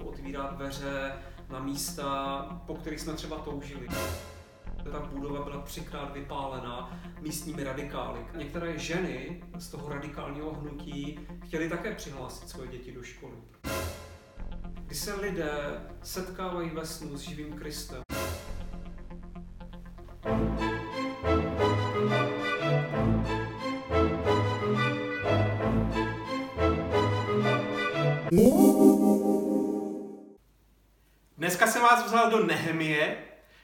Bůh otvírá dveře na místa, po kterých jsme třeba toužili. Ta budova byla třikrát vypálena místními radikály. Některé ženy z toho radikálního hnutí chtěly také přihlásit svoje děti do školy. Kdy se lidé setkávají ve snu s živým Kristem, jsem vás vzal do Nehemie,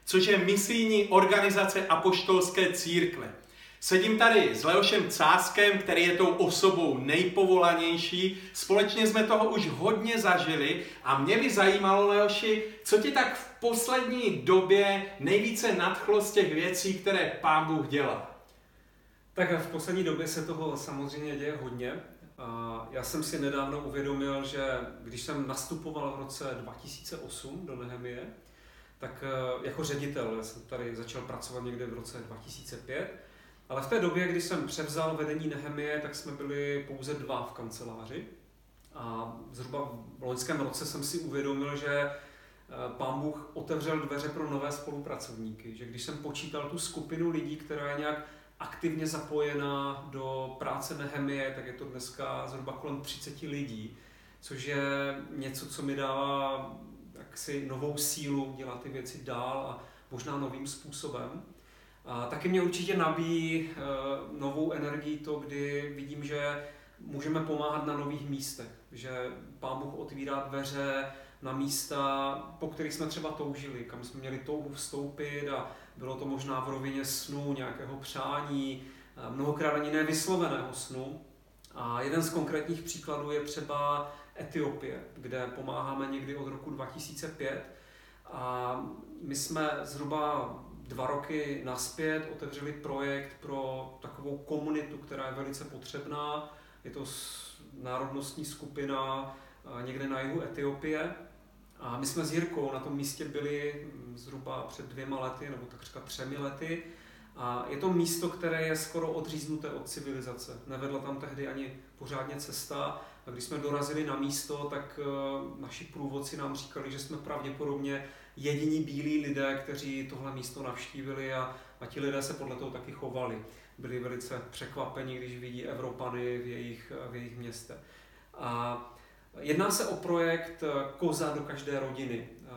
což je misijní organizace apoštolské církve. Sedím tady s Leošem Cáskem, který je tou osobou nejpovolanější. Společně jsme toho už hodně zažili a mě by zajímalo, Leoši, co ti tak v poslední době nejvíce nadchlo z těch věcí, které Pán Bůh dělá? Tak v poslední době se toho samozřejmě děje hodně. A já jsem si nedávno uvědomil, že když jsem nastupoval v roce 2008 do Nehemie, tak eh, jako ředitel, já jsem tady začal pracovat někde v roce 2005, ale v té době, kdy jsem převzal vedení Nehemie, tak jsme byli pouze dva v kanceláři. A zhruba v loňském roce jsem si uvědomil, že eh, pán Bůh otevřel dveře pro nové spolupracovníky. Že když jsem počítal tu skupinu lidí, která je nějak aktivně zapojená do práce Nehemie, tak je to dneska zhruba kolem 30 lidí, což je něco, co mi dává jaksi novou sílu dělat ty věci dál a možná novým způsobem. A taky mě určitě nabíjí e, novou energii to, kdy vidím, že můžeme pomáhat na nových místech, že Pán Bůh otvírá dveře na místa, po kterých jsme třeba toužili, kam jsme měli touhu vstoupit a bylo to možná v rovině snu, nějakého přání, mnohokrát ani nevysloveného snu. A jeden z konkrétních příkladů je třeba Etiopie, kde pomáháme někdy od roku 2005. A my jsme zhruba dva roky naspět otevřeli projekt pro takovou komunitu, která je velice potřebná. Je to národnostní skupina někde na jihu Etiopie. A my jsme s Jirkou na tom místě byli mm, zhruba před dvěma lety, nebo takřka třemi lety. A je to místo, které je skoro odříznuté od civilizace. Nevedla tam tehdy ani pořádně cesta. A když jsme dorazili na místo, tak uh, naši průvodci nám říkali, že jsme pravděpodobně jediní bílí lidé, kteří tohle místo navštívili a, a ti lidé se podle toho taky chovali. Byli velice překvapeni, když vidí Evropany v jejich, v jejich městě. A Jedná se o projekt eh, Koza do každé rodiny. Eh,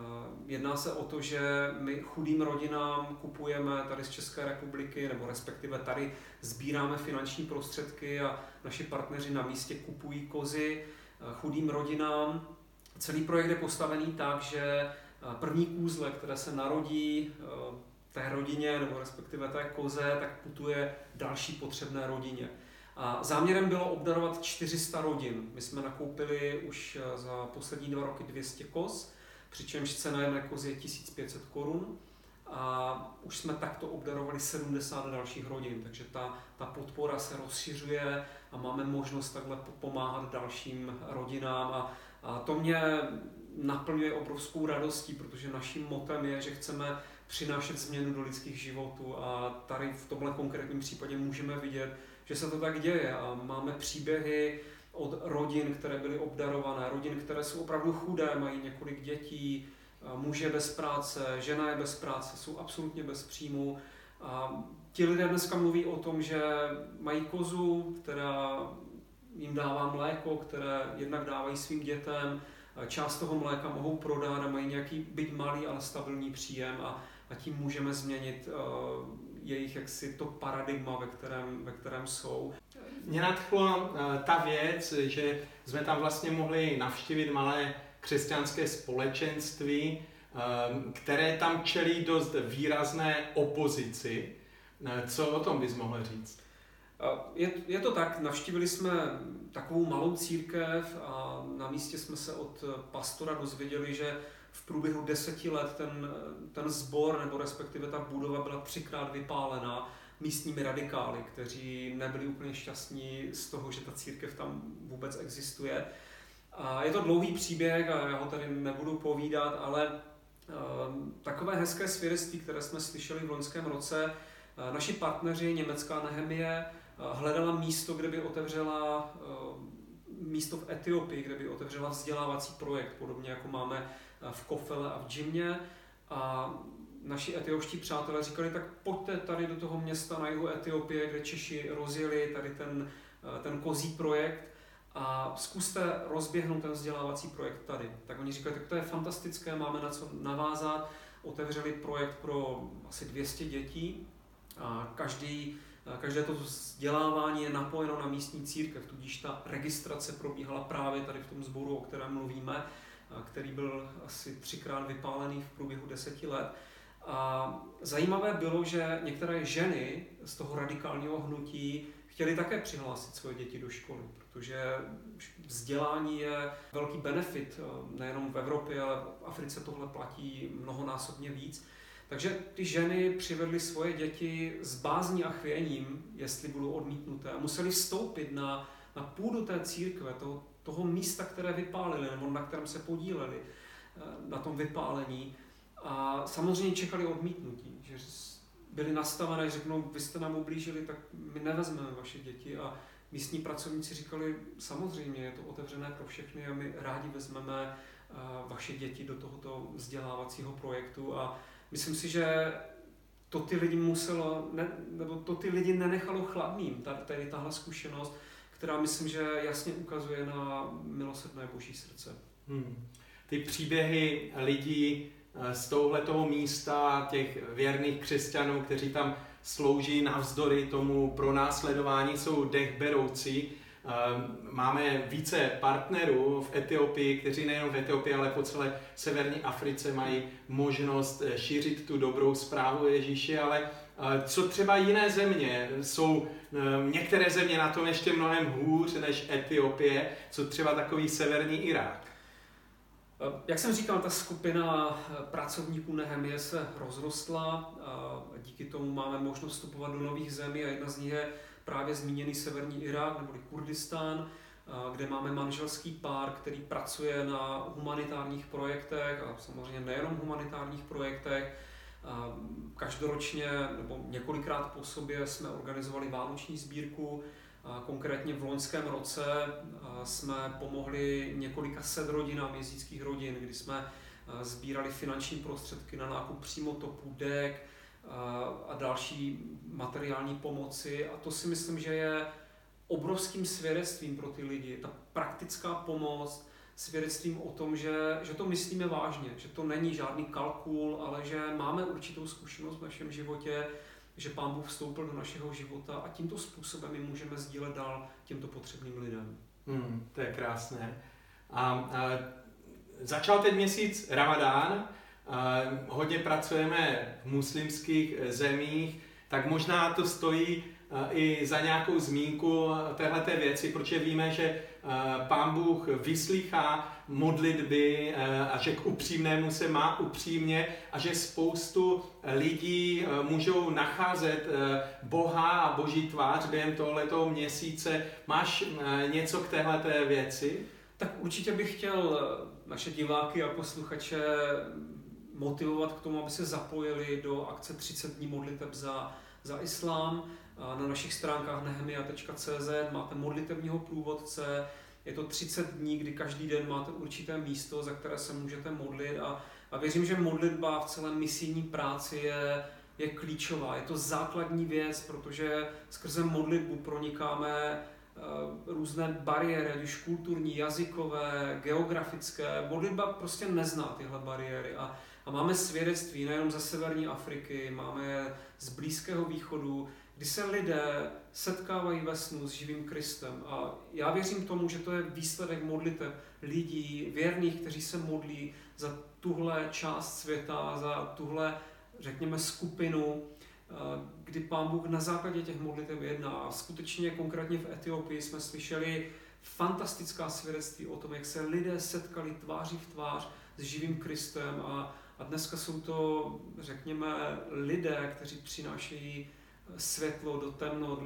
jedná se o to, že my chudým rodinám kupujeme tady z České republiky, nebo respektive tady sbíráme finanční prostředky a naši partneři na místě kupují kozy eh, chudým rodinám. Celý projekt je postavený tak, že první kůzle, které se narodí té rodině, nebo respektive té koze, tak putuje další potřebné rodině. A záměrem bylo obdarovat 400 rodin. My jsme nakoupili už eh, za poslední dva roky 200 koz, přičemž cena jedné kozy je 1500 korun. A už jsme takto obdarovali 70 dalších rodin, takže ta, ta podpora se rozšiřuje a máme možnost takhle pomáhat dalším rodinám. A, a to mě naplňuje obrovskou radostí, protože naším motem je, že chceme přinášet změnu do lidských životů a tady v tomhle konkrétním případě můžeme vidět, že se to tak děje a máme příběhy od rodin, které byly obdarované, rodin, které jsou opravdu chudé, mají několik dětí, muž je bez práce, žena je bez práce, jsou absolutně bez příjmu. A ti lidé dneska mluví o tom, že mají kozu, která jim dává mléko, které jednak dávají svým dětem, část toho mléka mohou prodat a mají nějaký byť malý, ale stabilní příjem a, a tím můžeme změnit uh, jejich jaksi to paradigma, ve kterém, ve kterém jsou. Mě nadchlo uh, ta věc, že jsme tam vlastně mohli navštívit malé křesťanské společenství, uh, které tam čelí dost výrazné opozici. Uh, co o tom bys mohl říct? Je, je to tak, navštívili jsme takovou malou církev a na místě jsme se od pastora dozvěděli, že v průběhu deseti let ten, ten sbor, nebo respektive ta budova byla třikrát vypálena místními radikály, kteří nebyli úplně šťastní z toho, že ta církev tam vůbec existuje. A je to dlouhý příběh a já ho tady nebudu povídat, ale uh, takové hezké svědectví, které jsme slyšeli v loňském roce, uh, naši partneři, německá Nehemie, uh, hledala místo, kde by otevřela místo v Etiopii, kde by otevřela vzdělávací projekt, podobně jako máme v Kofele a v Džimě. A naši etiopští přátelé říkali, tak pojďte tady do toho města na jihu Etiopie, kde Češi rozjeli tady ten, ten kozí projekt a zkuste rozběhnout ten vzdělávací projekt tady. Tak oni říkali, tak to je fantastické, máme na co navázat. Otevřeli projekt pro asi 200 dětí a každý, každé to vzdělávání je napojeno na místní církev, tudíž ta registrace probíhala právě tady v tom sboru, o kterém mluvíme, který byl asi třikrát vypálený v průběhu deseti let. A zajímavé bylo, že některé ženy z toho radikálního hnutí chtěli také přihlásit svoje děti do školy, protože vzdělání je velký benefit, eh, nejenom v Evropě, ale v Africe tohle platí mnohonásobně víc. Takže ty ženy přivedly svoje děti s bázní a chvěním, jestli budou odmítnuté, museli vstoupit na, na půdu té církve, toho, toho místa, které vypálili, nebo na kterém se podíleli eh, na tom vypálení. A samozřejmě čekali odmítnutí, že byli nastavené, řeknou, vy jste nám ublížili, tak my nevezmeme vaše děti. A místní pracovníci říkali, samozřejmě je to otevřené pro všechny a my rádi vezmeme eh, vaše děti do tohoto vzdělávacího projektu. A myslím si, že to ty lidi muselo, ne, nebo to ty lidi nenechalo chladným, tady tahle zkušenost, která myslím, že jasně ukazuje na milosrdné boží srdce. Hmm. Ty příběhy lidí, Eh, z tohletoho místa těch věrných křesťanů, kteří tam slouží navzdory tomu pronásledování, jsou dechberoucí. Eh, máme více partnerů v Etiopii, kteří nejen v Etiopii, ale po celé severní Africe mají možnost eh, šířit tu dobrou zprávu Ježíši, ale co třeba jiné země? Jsou některé země na tom ještě mnohem hůř než Etiopie, co třeba takový severní Irák? Jak jsem říkal, ta skupina eh, pracovníků Nehemie se rozrostla díky tomu máme možnost vstupovat do nových zemí a jedna z nich je právě zmíněný severní Irák neboli Kurdistán, kde máme manželský pár, který pracuje na humanitárních projektech a samozřejmě nejenom humanitárních projektech. Každoročně nebo několikrát po sobě jsme organizovali vánoční sbírku, Konkrétně v loňském roce jsme pomohli několika set rodinám jezdíckých rodin, kdy jsme sbírali finanční prostředky na nákup přímo topů, dek a další materiální pomoci. A to si myslím, že je obrovským svědectvím pro ty lidi. Ta praktická pomoc, svědectvím o tom, že, že to myslíme vážně, že to není žádný kalkul, ale že máme určitou zkušenost v našem životě, že Pán Bůh vstoupil do našeho života a tímto způsobem my můžeme sdílet dál těmto potřebným lidem. Hmm, to je krásné. A, a začal ten měsíc Ramadán, hodně pracujeme v muslimských zemích, tak možná to stojí i za nějakou zmínku téhleté věci, protože víme, že Pán Bůh vyslýchá modlitby a že k upřímnému se má upřímně a že spoustu lidí můžou nacházet Boha a Boží tvář během tohoto měsíce. Máš něco k téhleté věci? Tak určitě bych chtěl naše diváky a posluchače motivovat k tomu, aby se zapojili do akce 30 dní modliteb za, za islám. Na našich stránkách nehemia.cz máte modlitevního průvodce, je to 30 dní, kdy každý den máte určité místo, za které se můžete modlit a, a věřím, že modlitba v celé misijní práci je, je klíčová. Je to základní věc, protože skrze modlitbu pronikáme uh, různé bariéry, ať už kulturní, jazykové, geografické. Modlitba prostě nezná tyhle bariéry a, a máme svědectví nejenom ze severní Afriky, máme z Blízkého východu, kdy se lidé setkávají ve snu s živým Kristem. A já věřím tomu, že to je výsledek modliteb lidí, věrných, kteří se modlí za tuhle část světa, za tuhle, řekněme, skupinu, eh, kdy Pán Bůh na základě těch modlitev jedná. A skutečně konkrétně v Etiopii jsme slyšeli fantastická svědectví o tom, jak se lidé setkali tváří v tvář s živým Kristem a, a dneska jsou to, řekněme, lidé, kteří přinášejí světlo do temnot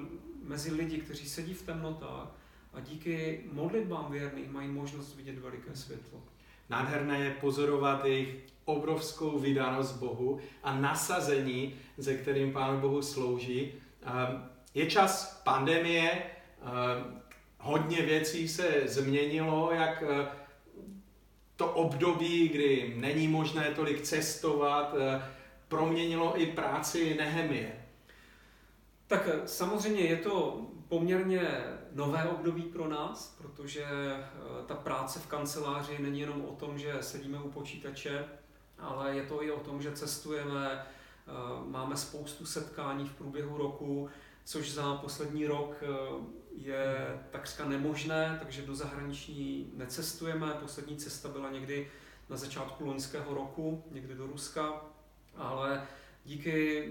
mezi lidi, kteří sedí v temnotách a díky modlitbám věrných mají možnost vidět veliké světlo. Nádherné je pozorovat jejich obrovskou vydanost Bohu a nasazení, ze kterým Pánu Bohu slouží. Ehm, je čas pandemie, ehm, hodně věcí se změnilo, jak eh, to období, kdy není možné tolik cestovat, eh, proměnilo i práci Nehemie. Tak samozřejmě je to poměrně nové období pro nás, protože ta práce v kanceláři není jenom o tom, že sedíme u počítače, ale je to i o tom, že cestujeme, máme spoustu setkání v průběhu roku, což za poslední rok eh, je takřka nemožné, takže do zahraničí necestujeme. Poslední cesta byla někdy na začátku loňského roku, někdy do Ruska, ale díky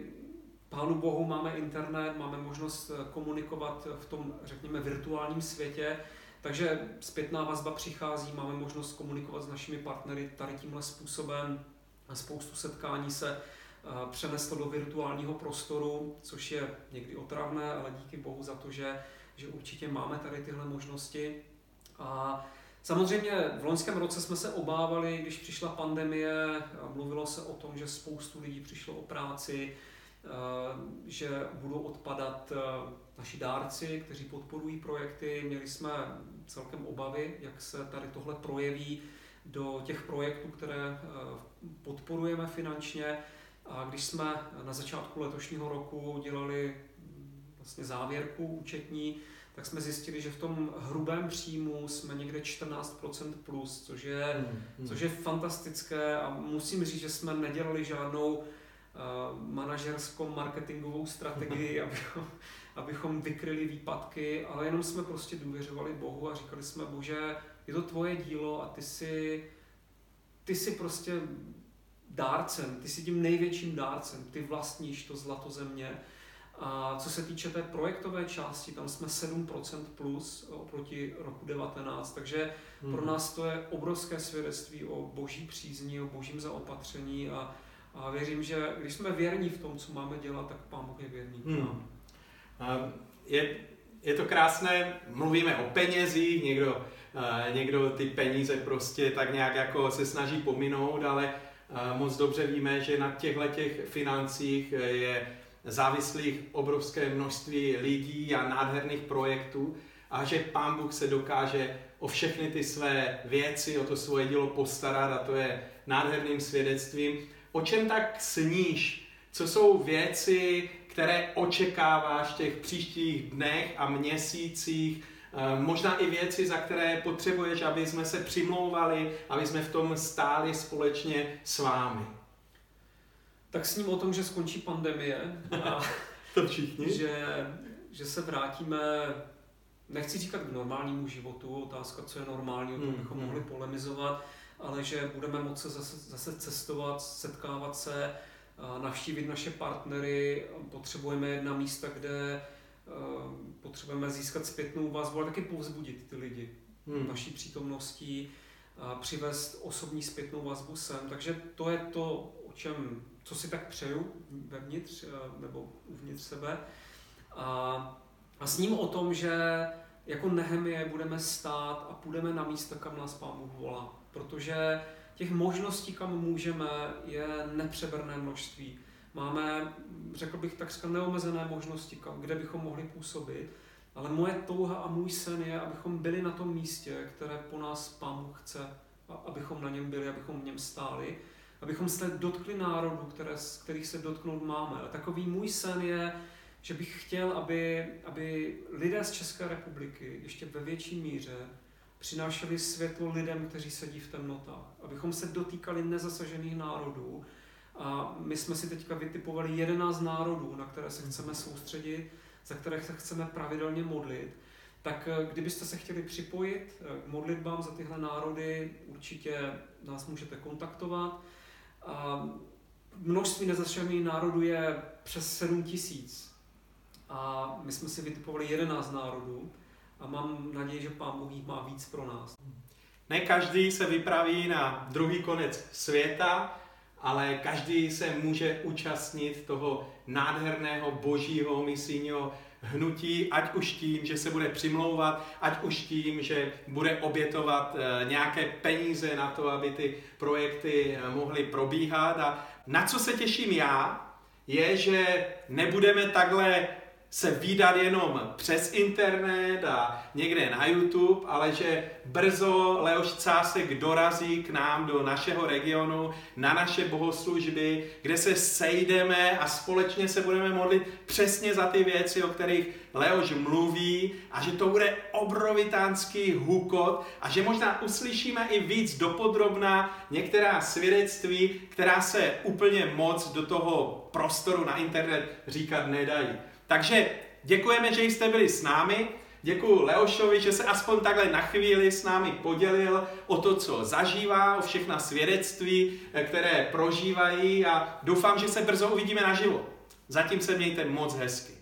Pánu Bohu máme internet, máme možnost eh, komunikovat v tom, řekněme, virtuálním světě, takže zpětná vazba přichází, máme možnost komunikovat s našimi partnery tady tímhle způsobem. Spoustu setkání se přeneslo do virtuálního prostoru, což je někdy otravné, ale díky bohu za to, že, že určitě máme tady tyhle možnosti. A Samozřejmě v loňském roce jsme se obávali, když přišla pandemie, mluvilo se o tom, že spoustu lidí přišlo o práci, že budou odpadat naši dárci, kteří podporují projekty. Měli jsme celkem obavy, jak se tady tohle projeví do těch projektů, které podporujeme finančně. A když jsme na začátku letošního roku dělali vlastně závěrku účetní, tak jsme zjistili, že v tom hrubém příjmu jsme někde 14% plus, což je, hmm, hmm. což je fantastické a musím říct, že jsme nedělali žádnou uh, manažerskou marketingovou strategii, abychom, abychom vykryli výpadky, ale jenom jsme prostě důvěřovali Bohu a říkali jsme, Bože, je to tvoje dílo a ty si, ty si prostě dárcem, ty jsi tím největším dárcem, ty vlastníš to zlato země. A co se týče té projektové části, tam jsme 7% plus oproti roku 19, takže hmm. pro nás to je obrovské svědectví o boží přízní, o božím zaopatření a, a věřím, že když jsme věrní v tom, co máme dělat, tak Pán Bůh je věrný hmm. Je, je to krásné, mluvíme o penězích, někdo, někdo ty peníze prostě tak nějak jako se snaží pominout, ale moc dobře víme, že na těchto těch financích eh, je závislých obrovské množství lidí a nádherných projektů a že Pán Bůh se dokáže o všechny ty své věci, o to svoje dílo postarat a to je nádherným svědectvím. O čem tak sníš? Co jsou věci, které očekáváš v těch příštích dnech a měsících, Eh, možná i věci, za které potřebuješ, aby jsme se přimlouvali, aby jsme v tom stáli společně s vámi. Tak s ním o tom, že skončí pandemie a to všichni. Že, že se vrátíme, nechci říkat k normálnímu životu, otázka, co je normální, o tom hmm, bychom hmm. mohli polemizovat, ale že budeme moci zase, zase cestovat, setkávat se, navštívit naše partnery, potřebujeme jedna místa, kde Eh, potřebujeme získat zpětnou vazbu, ale taky povzbudit ty lidi hmm. naší přítomností, a přivést osobní zpětnou vazbu sem. Takže to je to, o čem, co si tak přeju vevnitř eh, nebo uvnitř sebe. A, a s ním o tom, že jako Nehemie budeme stát a půjdeme na místo, kam nás Pán Bůh volá. Protože těch možností, kam můžeme, je nepřeberné množství. Máme, řekl bych, takřka neomezené možnosti, kde bychom mohli působit, ale moje touha a můj sen je, abychom byli na tom místě, které po nás Pán Bůh chce, abychom na něm byli, abychom v něm stáli, abychom se dotkli národů, které, kterých se dotknout máme. A takový můj sen je, že bych chtěl, aby, aby lidé z České republiky ještě ve větší míře přinášeli světlo lidem, kteří sedí v temnotách. Abychom se dotýkali nezasažených národů, a my jsme si teďka vytipovali 11 národů, na které se chceme soustředit, za které se chceme pravidelně modlit. Tak eh, kdybyste se chtěli připojit eh, k modlitbám za tyhle národy, určitě nás můžete kontaktovat. A množství nezačaných národů je přes 7 tisíc. A my jsme si vytipovali 11 národů a mám naději, že Pán Bůh má víc pro nás. Ne každý se vypraví na druhý konec světa, ale každý se může účastnit toho nádherného božího misijního hnutí, ať už tím, že se bude přimlouvat, ať už tím, že bude obětovat eh, nějaké peníze na to, aby ty projekty eh, mohly probíhat. A na co se těším já, je, že nebudeme takhle se výdat jenom přes internet a někde na YouTube, ale že brzo Leoš Cásek dorazí k nám do našeho regionu, na naše bohoslužby, kde se sejdeme a společně se budeme modlit přesně za ty věci, o kterých Leoš mluví a že to bude obrovitánský hukot a že možná uslyšíme i víc dopodrobná některá svědectví, která se úplně moc do toho prostoru na internet říkat nedají. Takže děkujeme, že jste byli s námi. Děkuji Leošovi, že se aspoň takhle na chvíli s námi podělil o to, co zažívá, o všechna svědectví, které prožívají a doufám, že se brzo uvidíme naživo. Zatím se mějte moc hezky.